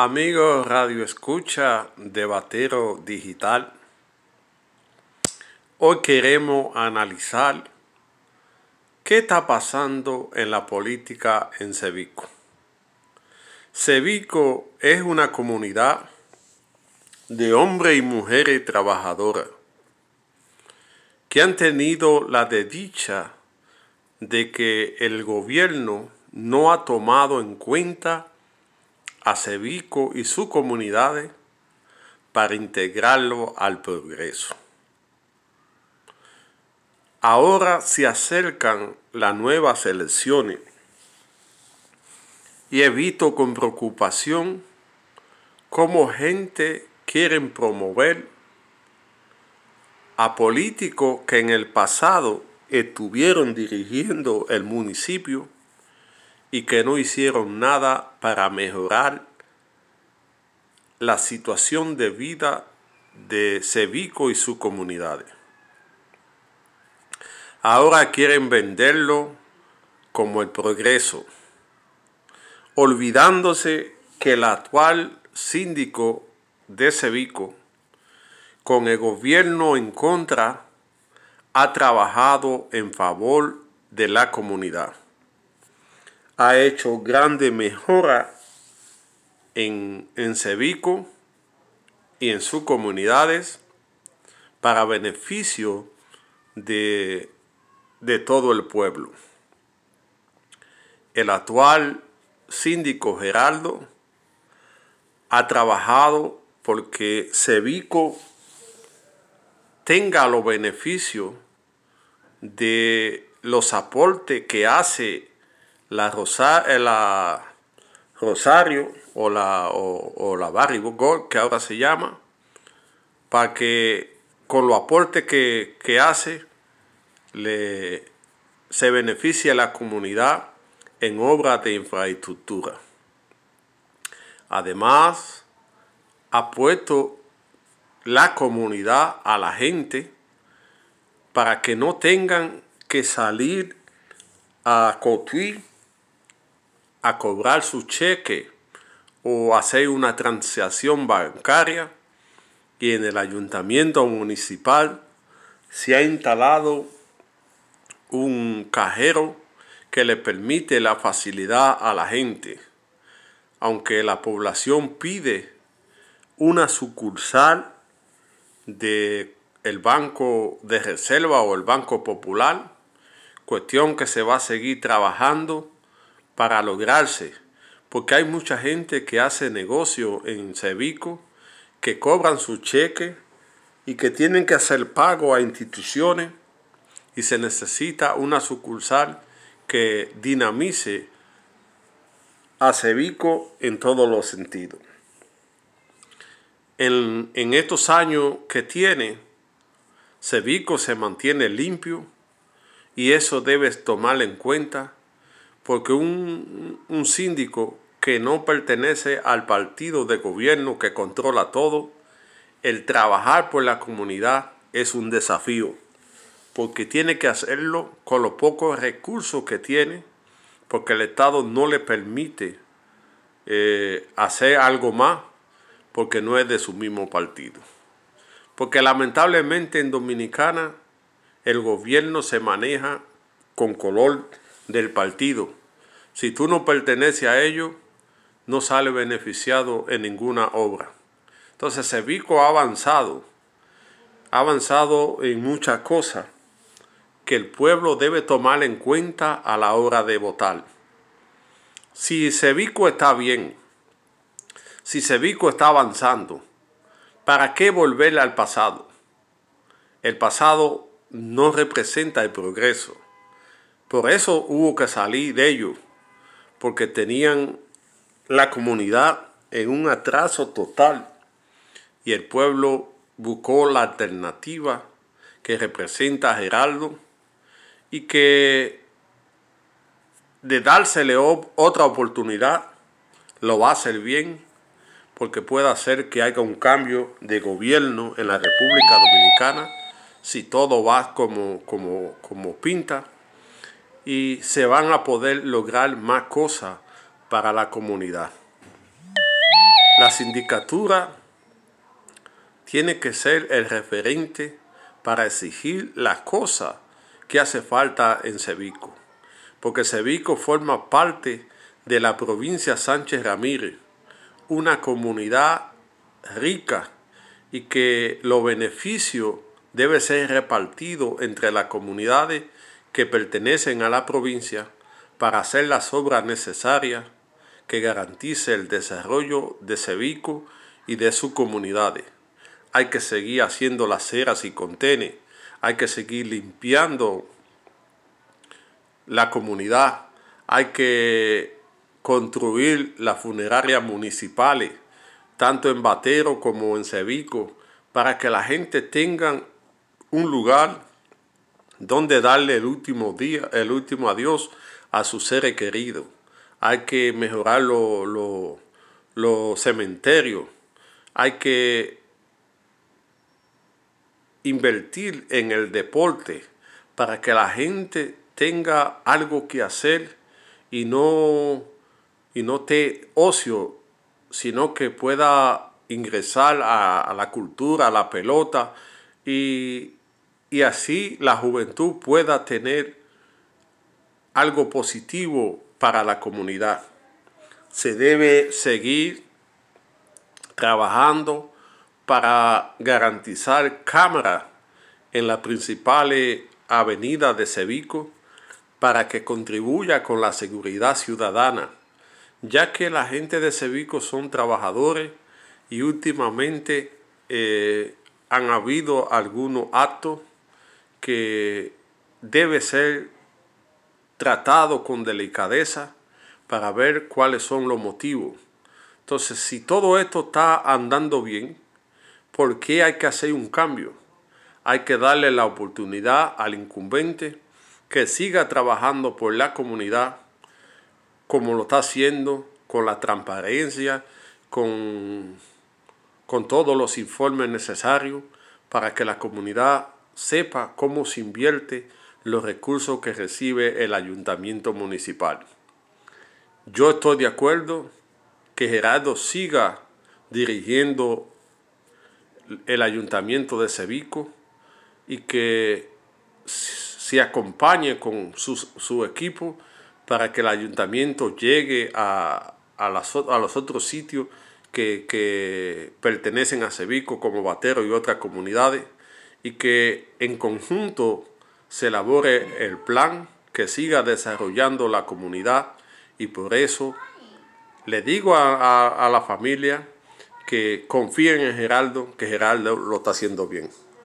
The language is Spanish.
Amigos Radio Escucha de Batero Digital, hoy queremos analizar qué está pasando en la política en Cevico. Cevico es una comunidad de hombres y mujeres trabajadoras que han tenido la desdicha de que el gobierno no ha tomado en cuenta a Cevico y sus comunidades para integrarlo al progreso. Ahora se acercan las nuevas elecciones y he visto con preocupación cómo gente quiere promover a políticos que en el pasado estuvieron dirigiendo el municipio y que no hicieron nada para mejorar la situación de vida de Cevico y sus comunidades. Ahora quieren venderlo como el progreso, olvidándose que el actual síndico de Cevico, con el gobierno en contra, ha trabajado en favor de la comunidad ha hecho grande mejora en, en Cevico y en sus comunidades para beneficio de, de todo el pueblo. El actual síndico Geraldo ha trabajado porque Cevico tenga los beneficios de los aportes que hace la, eh, la Rosario o la, o, la Gold, que ahora se llama, para que con los aportes que, que hace le, se beneficie a la comunidad en obras de infraestructura. Además, ha puesto la comunidad a la gente para que no tengan que salir a Cotuí a cobrar su cheque o hacer una transacción bancaria y en el ayuntamiento municipal se ha instalado un cajero que le permite la facilidad a la gente, aunque la población pide una sucursal de el Banco de Reserva o el Banco Popular, cuestión que se va a seguir trabajando para lograrse, porque hay mucha gente que hace negocio en Cevico, que cobran su cheque y que tienen que hacer pago a instituciones y se necesita una sucursal que dinamice a Cevico en todos los sentidos. En, en estos años que tiene, Cevico se mantiene limpio y eso debes tomar en cuenta porque un, síndico que no pertenece al partido de gobierno que controla todo, el trabajar por la comunidad es un desafío, porque tiene que hacerlo con los pocos recursos que tiene, porque el Estado no le permite eh, hacer algo más, porque no es de su mismo partido. Porque lamentablemente en Dominicana el gobierno se maneja con color del partido si tú no perteneces a ellos, no sale beneficiado en ninguna obra. Entonces, Cevico ha avanzado, ha avanzado en muchas cosas que el pueblo debe tomar en cuenta a la hora de votar. Si Cevico está bien, si Cevico está avanzando, ¿para qué volver al pasado? El pasado no representa el progreso. Por eso hubo que salir de ello porque tenían la comunidad en un atraso total. Y el pueblo buscó la alternativa que representa a Geraldo y que de dársele otra oportunidad lo va a hacer bien porque puede hacer que haya un cambio de gobierno en la República Dominicana si todo va como, como, como pinta y se van a poder lograr más cosas para la comunidad. La sindicatura tiene que ser el referente para exigir las cosas que hace falta en Cevico, porque Cevico forma parte de la provincia Sánchez Ramírez, una comunidad rica y que los beneficios deben ser repartidos entre las comunidades que pertenecen a la provincia para hacer las obras necesarias que garantice el desarrollo de Cevico y de sus comunidades. Hay que seguir haciendo las ceras y contenes, hay que seguir limpiando la comunidad, hay que construir las funerarias municipales, tanto en Batero como en Cevico, para que la gente tenga un lugar donde darle el último día, el último adiós a sus seres queridos. Hay que mejorar los cementerios. Hay que invertir en el deporte para que la gente tenga algo que hacer y no, y no te ocio, sino que pueda ingresar a, la cultura, a la pelota y, y así la juventud pueda tener algo positivo para la comunidad. Se debe seguir trabajando para garantizar cámaras en las principales avenidas de Cevico para que contribuya con la seguridad ciudadana, ya que la gente de Cevico son trabajadores y últimamente eh, han habido algunos actos que debe ser tratado con delicadeza para ver cuáles son los motivos. Entonces, si todo esto está andando bien, ¿por qué hay que hacer un cambio? Hay que darle la oportunidad al incumbente que siga trabajando por la comunidad como lo está haciendo, con la transparencia, con, con todos los informes necesarios para que la comunidad sepa cómo se invierte los recursos que recibe el ayuntamiento municipal. Yo estoy de acuerdo que Gerardo siga dirigiendo el ayuntamiento de Cevico y que se acompañe con su, equipo para que el ayuntamiento llegue a, a, los otros sitios que, que, pertenecen a Cevico como Batero y otras comunidades y que en conjunto se elabore el plan que siga desarrollando la comunidad y por eso le digo a, a la familia que confíen en Geraldo, que Geraldo lo está haciendo bien.